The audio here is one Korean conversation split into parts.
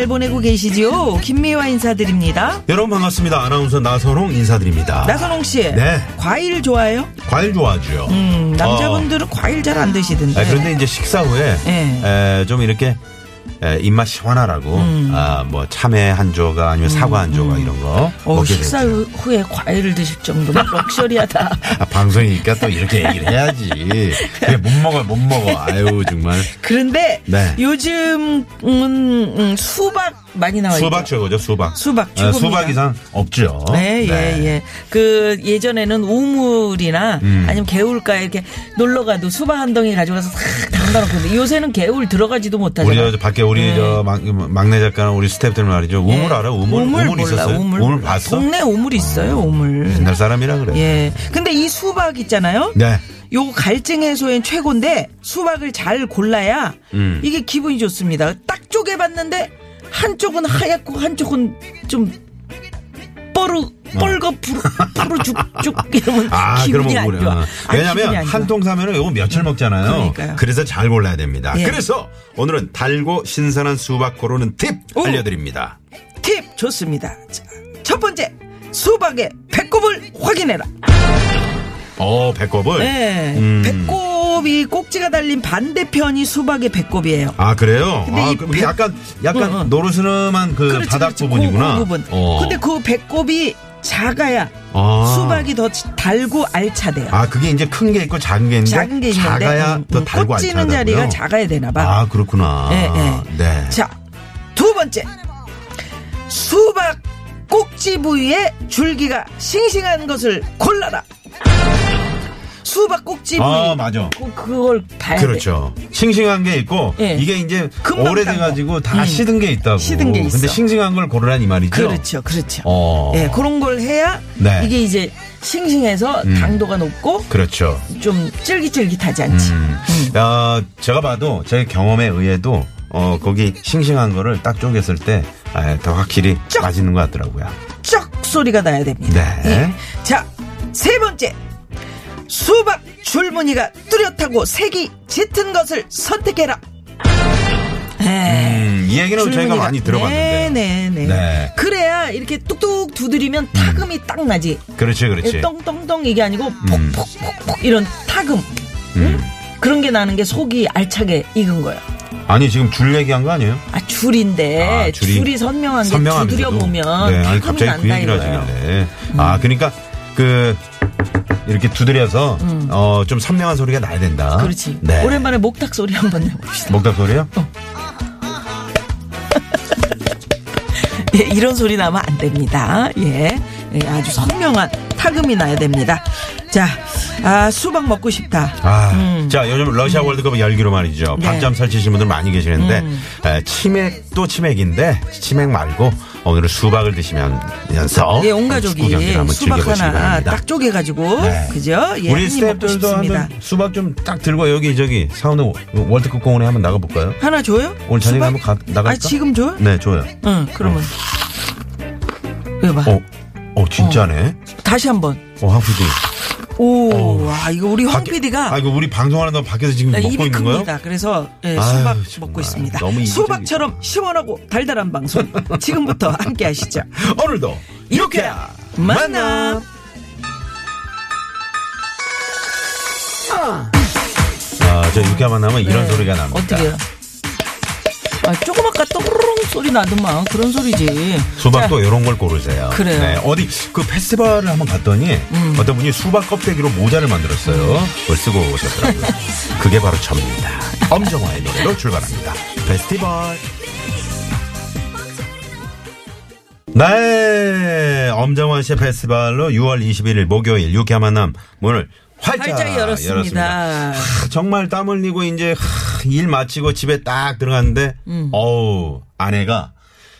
잘 보내고 계시지요? 김미화 인사드립니다. 여러분 반갑습니다 아나운서 나선홍 인사드립니다 나선홍 씨. 네. 과일 좋아해요? 과일 좋아하죠 음, 남자분들은 과일 잘 안 드시던데. 아, 그런데 이제 식사 후에 네. 에, 좀 이렇게 에, 입맛 시원하라고 음. 아, 뭐 참외 한 조각 아니면 사과 한 조각 이런 거 어, 먹게 식사 되죠. 후- 후에 과일을 드실 정도면 럭셔리하다. 아, 방송이니까 또 이렇게 얘기를 해야지 그래 못 먹어 못 먹어 아유 정말 그런데 네. 요즘은 음, 수박 많이 나와 있죠. 수박 최고죠 수박 수박 아, 최고입니다. 수박 이상 없죠 네, 예, 예. 그 예전에는 우물이나 음. 아니면 개울가에 이렇게 놀러 가도 수박 한 덩이 가져가서 싹 담가놓거든요. 요새는 개울 들어가지도 우리 못하잖아요. 저 밖에 우리 저 막, 막내 작가는 우리 스태프들 말이죠 우물 알아 우물 우물, 우물 있었어요 우물, 몰라. 봤어 동네 우물 있어요, 우물. 옛날 사람이라 그래 예. 근데 이 수박 있잖아요. 네 요거 갈증 해소엔 최고인데 수박을 잘 골라야 음. 이게 기분이 좋습니다. 딱 쪼개봤는데 한쪽은 하얗고 한쪽은 좀 뻐르 뻘거 푸르 푸르 죽죽 이러면 아, 기분이 그러면 안 좋아. 왜냐면 좋아. 한통 사면은 요거 며칠 먹잖아요. 그러니까요. 래서 잘 골라야 됩니다. 예. 그래서 오늘은 달고 신선한 수박 고르는 팁 오. 알려드립니다. 팁 좋습니다. 자, 첫 번째 수박의 배꼽을 확인해라. 어, 배꼽을. 네, 음. 배꼽 이 꼭지가 달린 반대편이 수박의 배꼽이에요. 아, 그래요? 근데 아, 이 그럼 배- 약간, 약간 응, 응. 노르스름한 그 그렇지, 바닥 그렇지. 부분이구나. 그, 그 부분. 어. 근데 그 배꼽이 작아야 아. 수박이 더 달고 알차대요. 아, 그게 이제 큰 게 있고 작은 게 있는데. 작은 게 있는데 작아야 음, 더 음, 달고 알차다고요? 자리가 작아야 되나 봐. 아, 그렇구나. 예, 예. 네. 자, 두 번째. 수박 꼭지 부위에 줄기가 싱싱한 것을 골라라. 수박 꼭지. 아, 맞아. 그, 그걸 봐야 돼. 그렇죠. 싱싱한 게 있고 예. 이게 이제 금방 오래돼 가지고 딴다 거. 시든 게 있다고. 시든 게 있어. 근데 싱싱한 걸 고르란 이 말이죠. 그렇죠, 그렇죠. 어. 예, 그런 걸 해야 네. 이게 이제 싱싱해서 음. 당도가 높고 그렇죠. 좀 쫄깃쫄깃하지 않지. 음. 어, 제가 봐도 제 경험에 의해도 어, 거기 싱싱한 거를 딱 쪼갰을 때, 아, 더 확실히 쩍! 맛있는 것 같더라고요. 쩍 소리가 나야 됩니다. 네. 예. 자, 세 번째. 수박 줄무늬가 뚜렷하고 색이 짙은 것을 선택해라. 예. 음, 이 얘기는 저희가 줄무늬가- 많이 들어봤는데. 네네네. 네. 그래야 이렇게 뚝뚝 두드리면 타금이 딱 나지. 그렇지, 그렇지. 똥똥똥 이게 아니고 음. 폭폭폭폭 이런 타금. 음. 그런 게 나는 게 속이 알차게 익은 거야. 아니, 지금 줄 얘기한 거 아니에요? 아 줄인데 아, 줄이, 줄이 선명한 게. 두드려 보면 네, 아니, 타금이 갑자기 그 얘기를 이거예요. 음. 하시길래. 아, 그러니까 그, 이렇게 두드려서, 어, 좀 선명한 소리가 나야 된다. 음. 그렇지. 네. 오랜만에 목탁 소리 한번 내봅시다. 목탁 소리요? 예, 이런 소리 나면 안 됩니다. 예. 예, 아주 선명한 타금이 나야 됩니다. 자, 아, 수박 먹고 싶다. 아, 자, 요즘 러시아 월드컵 열기로 말이죠. 음. 네. 음. 밤잠 설치신 분들 많이 계시는데, 에, 치맥도 치맥인데, 치맥 말고, 오늘은 수박을 드시면서, 예, 온 가족이 수박 하나 바랍니다. 딱 쪼개가지고, 네. 그죠? 예, 우리 스태프들도 수박 좀 딱 들고 여기 저기 사우드 월드컵 공원에 한번 나가볼까요? 하나 줘요? 오늘 저녁에? 한번 가, 나갈까? 아, 지금 줘요? 네, 줘요. 응, 그러면. 이거 봐. 어, 어, 진짜네. 다시 한 번. 어, 황 PD. 오, 와, 이거 우리 황 밖에- PD가 아, 이거 우리 방송하는 데 밖에서 지금 먹고 입이 있는 거예요? 큽니다. 그래서 예, 아유, 수박 정말. 먹고 있습니다. 너무. 수박처럼 시원하고 달달한 방송 지금부터 함께 하시죠. 오늘도 이렇게 만나. 아, 저 유쾌한 만나면 이런 네. 소리가 납니다. 어떻게요? 아, 조금 아까 또르릉 소리 나더만 그런 소리지. 수박도 이런 걸 고르세요. 그래요. 음. 네, 어디 그 페스티벌을 한번 갔더니 어떤 분이 수박 껍데기로 모자를 만들었어요. 그걸 쓰고 오셨더라고요. 그게 바로 저입니다. 엄정화의 노래로 출발합니다. 페스티벌. 네, 엄정화 씨의 페스티벌로 6월 21일 목요일 유쾌한 만남 문을 활짝, 활짝 열었습니다. 하, 정말 땀 흘리고 이제 하, 일 마치고 집에 딱 들어갔는데 음. 어우 아내가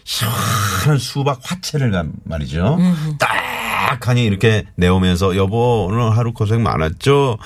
시원한 수박 화채를 간 말이죠. 딱 하니 이렇게 내오면서 여보 오늘 하루 고생 많았죠.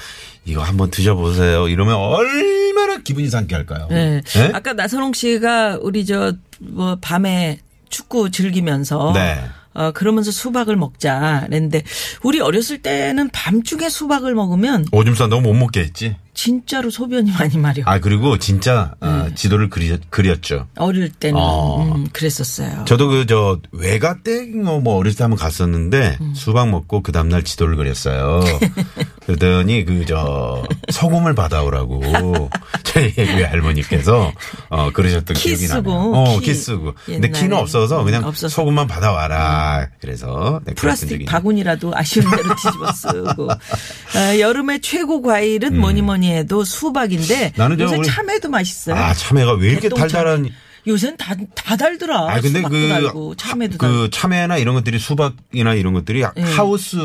이거 한번 드셔보세요. 이러면 얼마나 기분이 상쾌할까요? 네. 네? 아까 나선홍 씨가 우리 저 뭐 밤에 축구 즐기면서 네. 어 그러면서 수박을 먹자 그랬는데 우리 어렸을 때는 밤중에 수박을 먹으면 오줌 싸 너무 못 먹게 했지. 진짜로 소변이 많이 마려. 아 그리고 진짜 어, 네. 지도를 그리, 그렸죠. 어릴 때는 어. 음, 그랬었어요. 저도 그 저 외가댁 뭐 어렸을 때 한번 갔었는데 음. 수박 먹고 그 다음날 지도를 그렸어요. 그러더니 그 저 소금을 받아오라고 저희 외 할머니께서 어 그러셨던 키 기억이 나네요. 어, 키. 키 쓰고. 근데. 키는 없어서 그냥 음, 없어서. 소금만 받아와라. 그래서 네, 플라스틱. 바구니라도 아쉬운 대로 뒤집어 쓰고. 아, 여름의 최고 과일은 뭐니 뭐니 해도 수박인데 음. 나는 저 요새 우리- 참외도 맛있어요. 아 참외가 왜 이렇게 달달한 요새는 다, 다 달더라. 아 근데 수박도 그, 달고 참외도 달고. 그 참외나 이런 것들이 수박이나 이런 것들이 하우스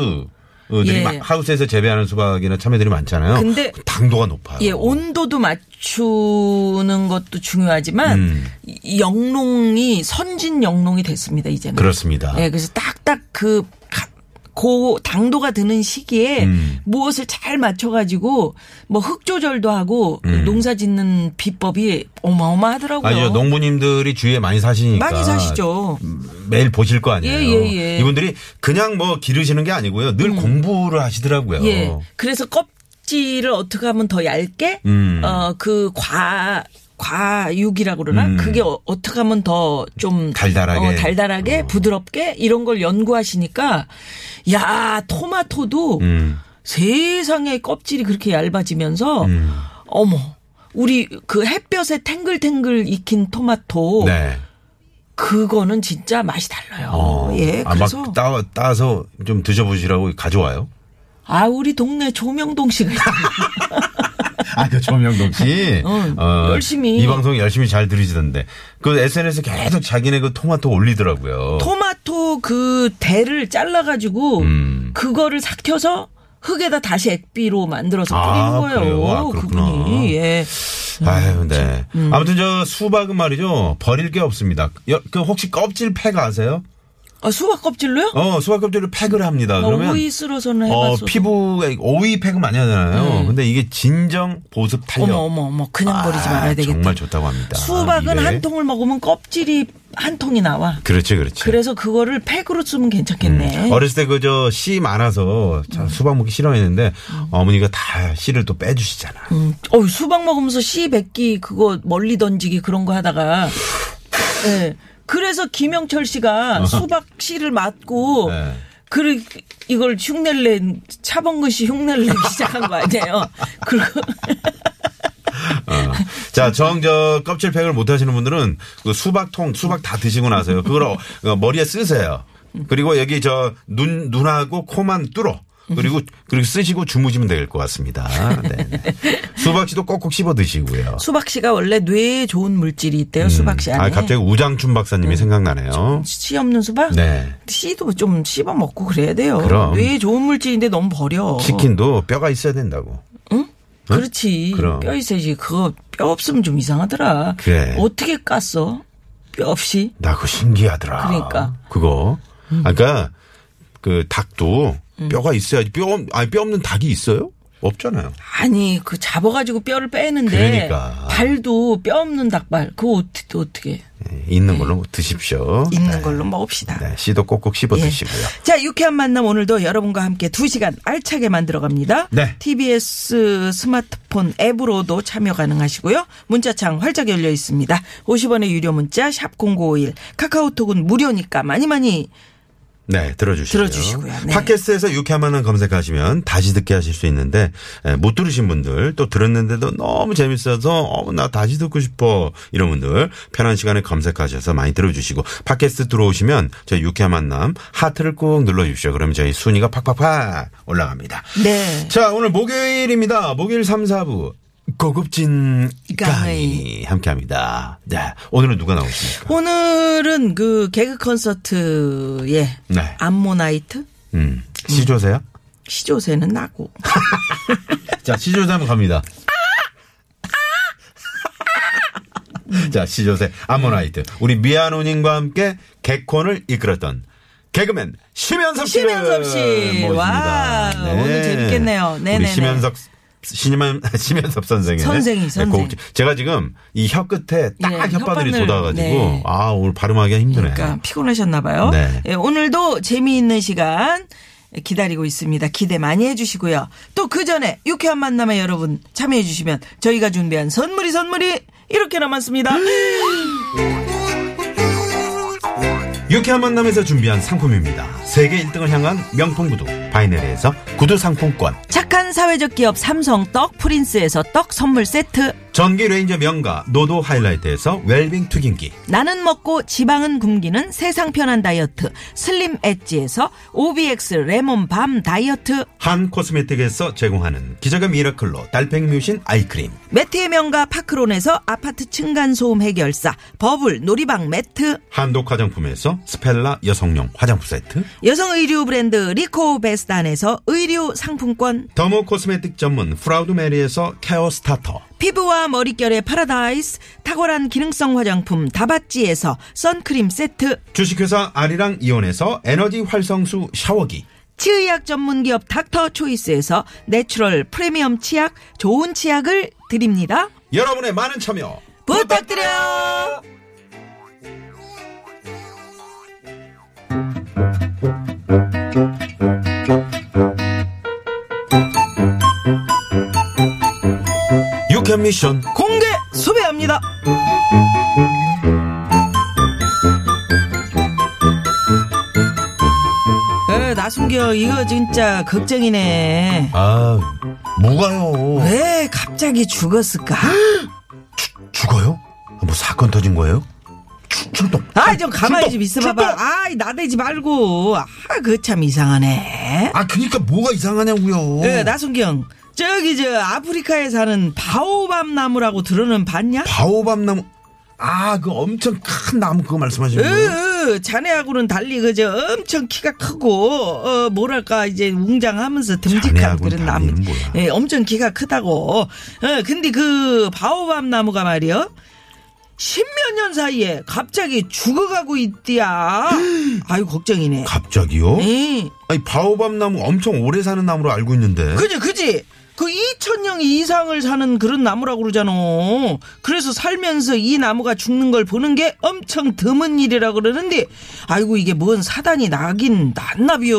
들이 예. 막 하우스에서 재배하는 수박이나 참외들이 많잖아요. 근데 당도가 높아요. 예, 온도도 맞추는 것도 중요하지만 음. 이 영농이 선진 영농이 됐습니다 이제는. 그렇습니다. 예, 그래서 딱딱 그. 가- 고 당도가 드는 시기에 음. 무엇을 잘 맞춰가지고 뭐 흙 조절도 하고 음. 농사 짓는 비법이 어마어마하더라고요. 아니죠. 농부님들이 주위에 많이 사시니까. 많이 사시죠. 매일 보실 거 아니에요. 예, 예, 예. 이분들이 그냥 뭐 기르시는 게 아니고요. 늘 공부를 하시더라고요. 예. 그래서 껍질을 어떻게 하면 더 얇게 음. 어그과 과육이라고 그러나 음. 그게 어, 떻게 하면 더 좀 달달하게. 달달하게 부드럽게 이런 걸 연구하시니까 야 토마토도 음. 세상에 껍질이 그렇게 얇아지면서 음. 어머 우리 그 햇볕에 탱글탱글 익힌 토마토 네. 그거는 진짜 맛이 달라요. 어. 예. 아, 그래서 막 따, 따서 좀 드셔보시라고 가져와요. 아 우리 동네 조명동 씨가 있어요. 아, 그 조명동 씨. 어, 열심히. 이 방송 열심히 잘 들으시던데. 그 SNS 계속 자기네 그 토마토 올리더라고요. 토마토 그 대를 잘라가지고 음. 그거를 삭혀서 흙에다 다시 액비로 만들어서 아, 뿌리는? 거예요. 아, 그렇구나. 그분이 예. 아유, 네. 음. 아무튼 저 수박은 말이죠. 버릴 게 없습니다. 여- 그 혹시 껍질 팩 아세요? 아, 수박 껍질로요? 어, 수박 껍질을 팩을 합니다. 그러면 아, 오이 쓸어서는 어, 해봤어. 피부에 오이 팩은 많이 하잖아요. 근데 이게 진정 보습 탄력. 어머 어머 어머 그냥 버리지 아, 말아야 되겠다. 정말 좋다고 합니다. 수박은 입에. 한 통을 먹으면 껍질이 한 통이 나와. 그렇지, 그렇지. 그래서 그거를 팩으로 쓰면 괜찮겠네. 음. 어렸을 때 그 저 씨 많아서 참 수박 먹기 싫어했는데 어머니가 다 씨를 또 빼주시잖아. 음. 어, 수박 먹으면서 씨 뱉기 그거 멀리 던지기 그런 거 하다가 예. 그래서 김영철 씨가 수박 씨를 맞고 네. 그 이걸 흉내를 낸 차범근 씨 흉내를 내기 시작한 거 아니에요. 그리고 어. 자, 정, 저, 껍질 팩을 못 하시는 분들은 그 수박통, 수박 다 드시고 나서요. 그걸 어, 어, 머리에 쓰세요. 그리고 여기 저, 눈, 눈하고 코만 뚫어. 그리고, 그리고 쓰시고 주무시면 될 것 같습니다. 네. 네. 수박씨도 꼭꼭 씹어 드시고요. 수박 씨가 원래 뇌에 좋은 물질이 있대요. 수박 씨 안에. 아, 갑자기 우장춘 박사님이 생각나네요. 씨 없는 수박? 네. 씨도 좀 씹어 먹고 그래야 돼요. 그럼. 뇌에 좋은 물질인데 너무 버려. 치킨도 뼈가 있어야 된다고. 그렇지. 그럼. 뼈 있어야지. 그거 뼈 없으면 좀 이상하더라. 그래. 어떻게 깠어? 뼈 없이? 나 그거 신기하더라. 그러니까. 그거. 아, 그러니까 그 닭도 음. 뼈가 있어야지. 뼈, 없- 아니, 뼈 없는 닭이 있어요? 없잖아요. 아니 그 잡아가지고 뼈를 빼는데 그러니까. 발도 뼈 없는 닭발 그거 어떻게 어떻게 네, 있는 걸로 드십시오. 있는 네. 걸로 먹읍시다. 네, 씨도 꼭꼭 씹어 예. 드시고요. 자, 유쾌한 만남 오늘도 여러분과 함께 2시간 알차게 만들어 갑니다. 네. TBS 스마트폰 앱으로도 참여 가능하시고요. 문자창 활짝 열려 있습니다. 50원의 유료 문자 샵 0951. 카카오톡은 무료니까 많이 많이 네, 들어주시고요. 들어주시고요. 네. 팟캐스트에서 유쾌한 만남 검색하시면 다시 듣게 하실 수 있는데 에, 못 들으신 분들 또 들었는데도 너무 재밌어서 어, 나 다시 듣고 싶어 이런 분들 편한 시간에 검색하셔서 많이 들어주시고 팟캐스트 들어오시면 저희 유쾌한 만남 하트를 꾹 눌러주십시오. 그러면 저희 순위가 팍팍팍 올라갑니다. 네. 자, 오늘 목요일입니다. 목요일 3, 4부. 고급진 강의. 강의 함께 합니다. 네. 오늘은 누가 나오십니까? 오늘은 그 개그 콘서트의 네. 암모나이트 음. 시조새요? 시조새는 나고. 자, 시조새 한번 갑니다. 자, 시조새 아모나이트. 우리 미화 누님과 함께 개콘을 이끌었던 개그맨 심현섭 씨를 심현섭 씨. 모십니다. 와, 오늘 재밌겠네요. 우리 네네네. 심연섭 심연, 심연섭 선생의 선생이, 선생. 곡. 제가 지금 이 혀 끝에 딱 예, 혓바늘이 혓바늘, 돋아가지고 네. 아 오늘 발음하기가 힘드네. 그러니까 피곤하셨나 봐요. 네. 예, 오늘도 재미있는 시간 기다리고 있습니다. 기대 많이 해주시고요. 또 그 전에 유쾌한 만남에 여러분 참여해 주시면 저희가 준비한 선물이 선물이 이렇게 남았습니다. 유쾌한 만남에서 준비한 상품입니다. 세계 1등을 향한 명품 구두 바이네르에서 구두 상품권. 착한 사회적 기업 삼성 떡 프린스에서 떡 선물 세트. 전기 레인지 명가 노도 하이라이트에서 웰빙 튀김기. 나는 먹고 지방은 굶기는 세상 편한 다이어트 슬림 엣지에서 OBX 레몬 밤 다이어트 한 코스메틱에서 제공하는 기적의 미라클로 달팽이 뮤신 아이크림. 매트의 명가 파크론에서 아파트 층간소음 해결사 버블 놀이방 매트 한독 화장품에서 스펠라 여성용 화장품 세트. 여성 의류 브랜드 리코 베스 단에서 의류 상품권 dermo cosmetic 전문 프라우드 메리에서 care starter. 피부와 머릿결의 파라다이스 탁월한 기능성 화장품 다바찌에서 선크림 세트 주식회사 아리랑 이온에서 에너지 활성수 샤워기. 치의학 전문기업 닥터 초이스에서 natural premium 치약 좋은 치약을 드립니다 여러분의 많은 참여 부탁드려요 유캔 미션 공개 수배합니다 에, 나순경 이거 진짜 걱정이네 아 뭐가요 왜 갑자기 죽었을까? 죽어요? 뭐 사건 터진 거예요? 추- 출동 아, 좀 가만히! 좀 있어봐봐. 아, 나대지 말고. 아, 그 참 이상하네. 아 그니까 뭐가 이상하냐고요 예, 나순경. 저기, 저, 아프리카에 사는 바오밤 나무라고 들어는 봤냐? 바오밥 나무 아 그 엄청 큰 나무 그거 말씀하시는 거예요? 으, 으, 자네하고는 달리 그저 엄청 키가 크고 어 뭐랄까 이제 웅장하면서 듬직한 자네하고는 그런 나무. 달리는 뭐야? 예, 엄청 키가 크다고. 어 근데 그 바오밤 나무가 말이요. 십몇 년 사이에 갑자기 죽어가고 있디야. 아유 걱정이네. 갑자기요? 예. 아니 바오밥 나무 엄청 오래 사는 나무로 알고 있는데 그지 그지 그 2천년 이상을 사는 그런 나무라고 그러잖아. 그래서 살면서 이 나무가 죽는 걸 보는 게 엄청 드문 일이라 그러는데 아이고 이게 뭔 사단이 나긴 났나비요.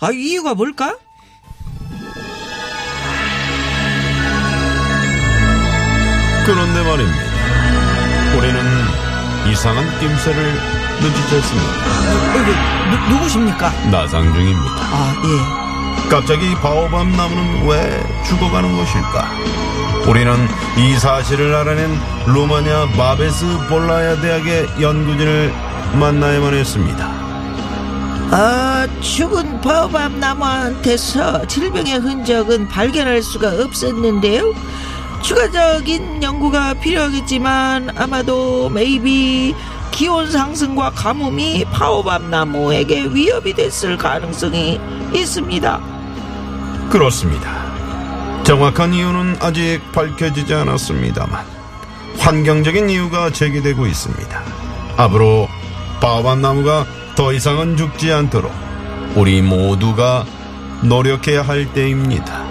아유 이유가 뭘까? 그런데 말입니다. 우리는 이상한 낌새를 눈치챘습니다. 어이구, 누, 누구십니까? 나상중입니다. 아 예 갑자기 바오밥 나무는 왜 죽어가는 것일까? 우리는 이 사실을 알아낸 루마니아 마베스 볼라야 대학의 연구진을 만나야만 했습니다. 아, 죽은 바오밤 나무한테서 질병의 흔적은 발견할 수가 없었는데요. 추가적인 연구가 필요하겠지만 아마도 메이비 기온 상승과 가뭄이 바오밤 나무에게 위협이 됐을 가능성이 있습니다. 그렇습니다. 정확한 이유는 아직 밝혀지지 않았습니다만 환경적인 이유가 제기되고 있습니다. 앞으로 바오밥 나무가 더 이상은 죽지 않도록 우리 모두가 노력해야 할 때입니다.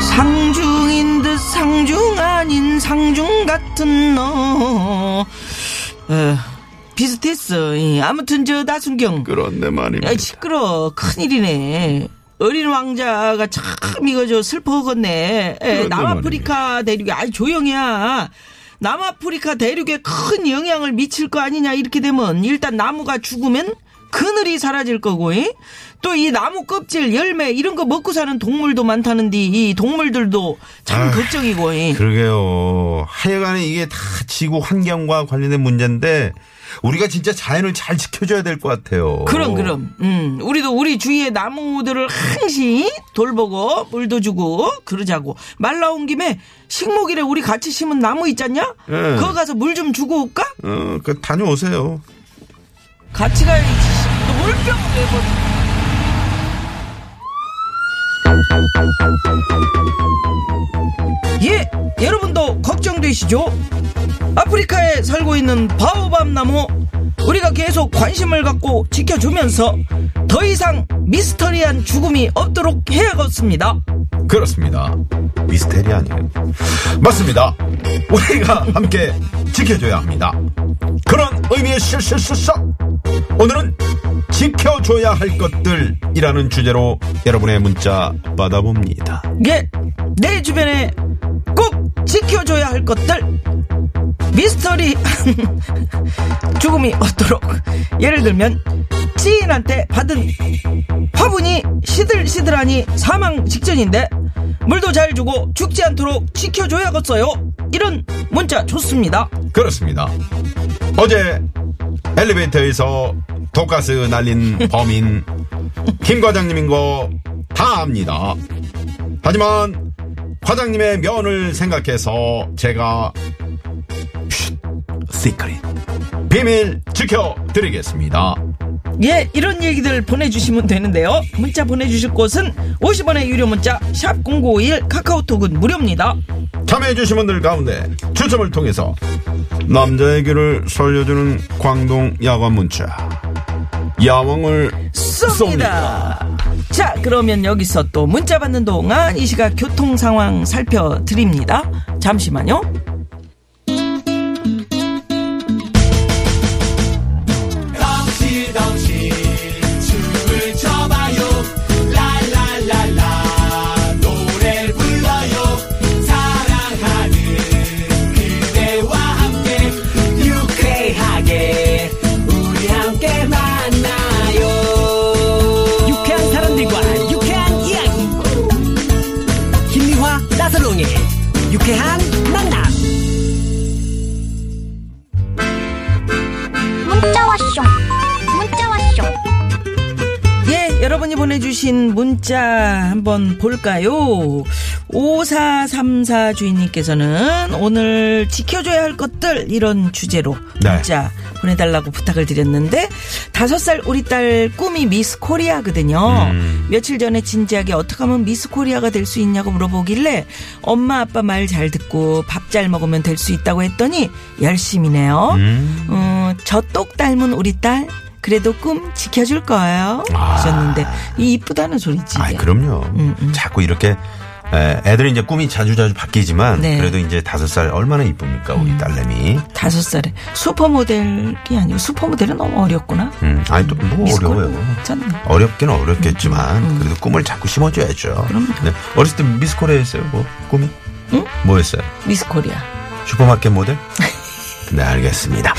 상중인 듯 상중 아닌 상중 같은 너. 에, 비슷했어. 예, 아무튼 저 나순경. 그런데 말입니다. 야, 시끄러. 큰일이네. 어린 왕자가 참 이거 저 슬퍼하겠네. 에, 그런데 남아프리카 대륙에 아이 조용히야. 남아프리카 대륙에 큰 영향을 미칠 거 아니냐 이렇게 되면 일단 나무가 죽으면 그늘이 사라질 거고 또 이 나무 껍질 열매 이런 거 먹고 사는 동물도 많다는데 이 동물들도 참 아휴, 걱정이고 예. 그러게요. 하여간에 이게 다 지구 환경과 관련된 문제인데 우리가 진짜 자연을 잘 지켜줘야 될 것 같아요. 그럼 그럼. 음, 우리도 우리 주위의 나무들을 항시 돌보고 물도 주고 그러자고. 말 나온 김에 식목일에 우리 같이 심은 나무 있잖냐? 예. 그거 가서 물 좀 주고 올까? 어, 그 다녀오세요. 같이 가야지. 너 물병을 왜 버려? Thank you. 예, 여러분도 걱정되시죠? 아프리카에 살고 있는 바오밥 나무 우리가 계속 관심을 갖고 지켜주면서 더 이상 미스터리한 죽음이 없도록 해야겠습니다. 그렇습니다. 미스테리 아니에요. 맞습니다. 우리가 함께 지켜줘야 합니다. 그런 의미의 실실실사 오늘은 지켜줘야 할 것들이라는 주제로 여러분의 문자 받아봅니다. 예, 내 주변에 꼭 지켜줘야 할 것들. 미스터리. 죽음이 없도록. 예를 들면 지인한테 받은 화분이 시들시들하니 사망 직전인데 물도 잘 주고 죽지 않도록 지켜줘야겠어요? 이런 문자 좋습니다. 그렇습니다. 어제 엘리베이터에서 독가스 날린 범인 김 과장님인 거 다 압니다. 하지만 과장님의 면을 생각해서 제가 쉿, 시크릿 비밀 지켜드리겠습니다. 예 이런 얘기들 보내주시면 되는데요 문자 보내주실 곳은 50원의 유료 문자 샵0951 카카오톡은 무료입니다 참여해주신 분들 가운데 추첨을 통해서 남자의 길을 살려주는 광동 야간 문자 야왕을 쏩니다. 자, 그러면 여기서 또 문자 받는 동안 이 시각 교통 상황 살펴드립니다. 잠시만요. 덩실 덩실 문자 한번 볼까요? 5434 주인님께서는 오늘 지켜줘야 할 것들 이런 주제로 네. 문자 보내달라고 부탁을 드렸는데 다섯 살 우리 딸 꿈이 미스 코리아거든요. 음. 며칠 전에 진지하게 어떻게 하면 미스 코리아가 될 수 있냐고 물어보길래 엄마 아빠 말 잘 듣고 밥 잘 먹으면 될 수 있다고 했더니 열심히네요. 음. 어, 저똑 닮은 우리 딸 그래도 꿈 지켜줄 거예요 아. 하셨는데 이 이쁘다는 소리지 아. 그럼요. 음, 음. 자꾸 이렇게 에, 애들이 이제 꿈이 자주자주 바뀌지만 네. 그래도 이제 다섯 살 얼마나 이쁩니까 우리 딸내미. 다섯 살에 슈퍼모델이 아니고 슈퍼모델은 너무 어렵구나 음, 아니 또 뭐 어려워요. 어렵긴 어렵겠지만 그래도 꿈을 자꾸 심어줘야죠. 음, 그럼요. 네. 어렸을 때 미스 코리아였어요. 뭐 꿈이? 응? 뭐였어요? 미스 코리아 슈퍼마켓 모델? 네, 알겠습니다.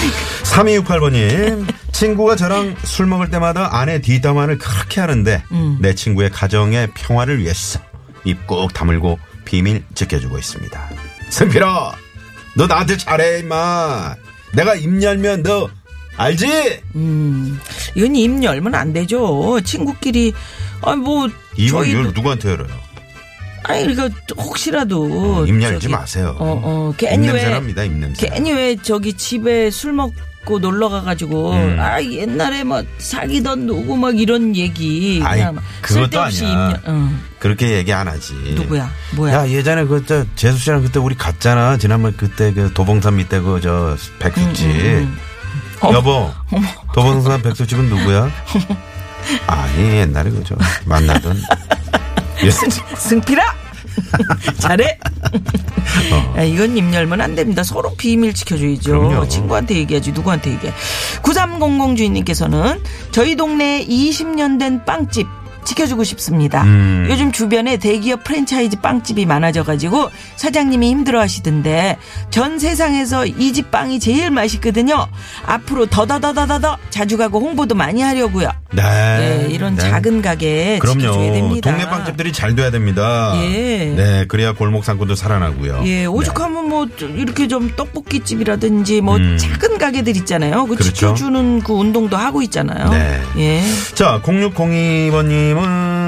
3268번님, 친구가 저랑 술 먹을 때마다 아내 뒷담화를 그렇게 하는데, 음. 내 친구의 가정의 평화를 위해서 입 꼭 다물고 비밀 지켜주고 있습니다. 승필아, 너 나한테 잘해, 임마. 내가 입 열면 너, 알지? 음 이건 입 열면 안 되죠 친구끼리 아 뭐 이걸 저희도- 열 누구한테 열어요? 아니 그러니까 혹시라도 입 열지 저기, 마세요. 어, 어, 입 괜히 냄새 왜 납니다, 입 냄새. 괜히 왜 저기 집에 술 먹고 놀러 가가지고 음. 아 옛날에 뭐 사귀던 누구 막 이런 얘기 그냥 막 그것도 쓸데없이 아니야. 입 열- 응. 그렇게 얘기 안 하지. 누구야? 뭐야? 야 예전에 그저 재수 씨랑 그때 우리 갔잖아. 지난번 그때 그 도봉산 밑에 그 저 백수집. 음, 어머, 여보, 도봉산 백수집은 누구야? 아니 옛날에 그저 만나던. 예. 승필아 잘해. 어. 야, 이건 입 열면 안 됩니다. 서로 비밀 지켜줘야죠. 그럼요. 친구한테 얘기하지 누구한테 얘기해. 9300 주인님께서는 저희 동네에 20년 된 빵집 지켜주고 싶습니다. 음. 요즘 주변에 대기업 프랜차이즈 빵집이 많아져가지고 사장님이 힘들어하시던데 전 세상에서 이 집 빵이 제일 맛있거든요. 앞으로 더더더더더 자주 가고 홍보도 많이 하려고요. 네. 네, 이런 네. 작은 가게 그럼요. 지켜줘야 됩니다. 동네 빵집들이 잘 돼야 됩니다. 예. 네, 그래야 골목 상권도 살아나고요. 예, 오죽하면 뭐 이렇게 좀 떡볶이 집이라든지 뭐 음. 작은 가게들 있잖아요. 그 그렇죠. 지켜주는 그 운동도 하고 있잖아요. 네. 예. 자, 0602번님은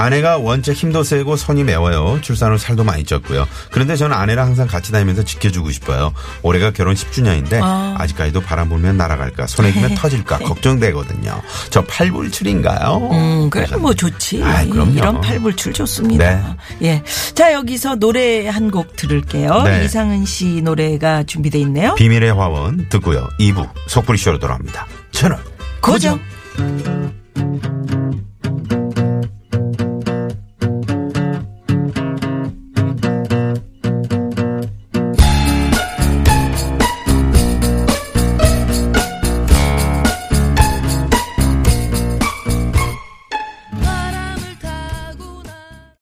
아내가 원체 힘도 세고 손이 매워요. 출산 후 살도 많이 쪘고요. 그런데 저는 아내랑 항상 같이 다니면서 지켜주고 싶어요. 올해가 결혼 10주년인데 아. 직까지도 바람 불면 날아갈까 손에 기면 터질까 걱정되거든요. 저 팔불출인가요? 음, 그래 뭐 좋지. 아이, 그럼요. 이런 팔불출 좋습니다. 예. 자, 여기서 노래 한 곡 들을게요. 네. 이상은 씨 노래가 준비돼 있네요. 비밀의 화원 듣고요. 2부 속풀이쇼로 돌아옵니다. 채널 고정.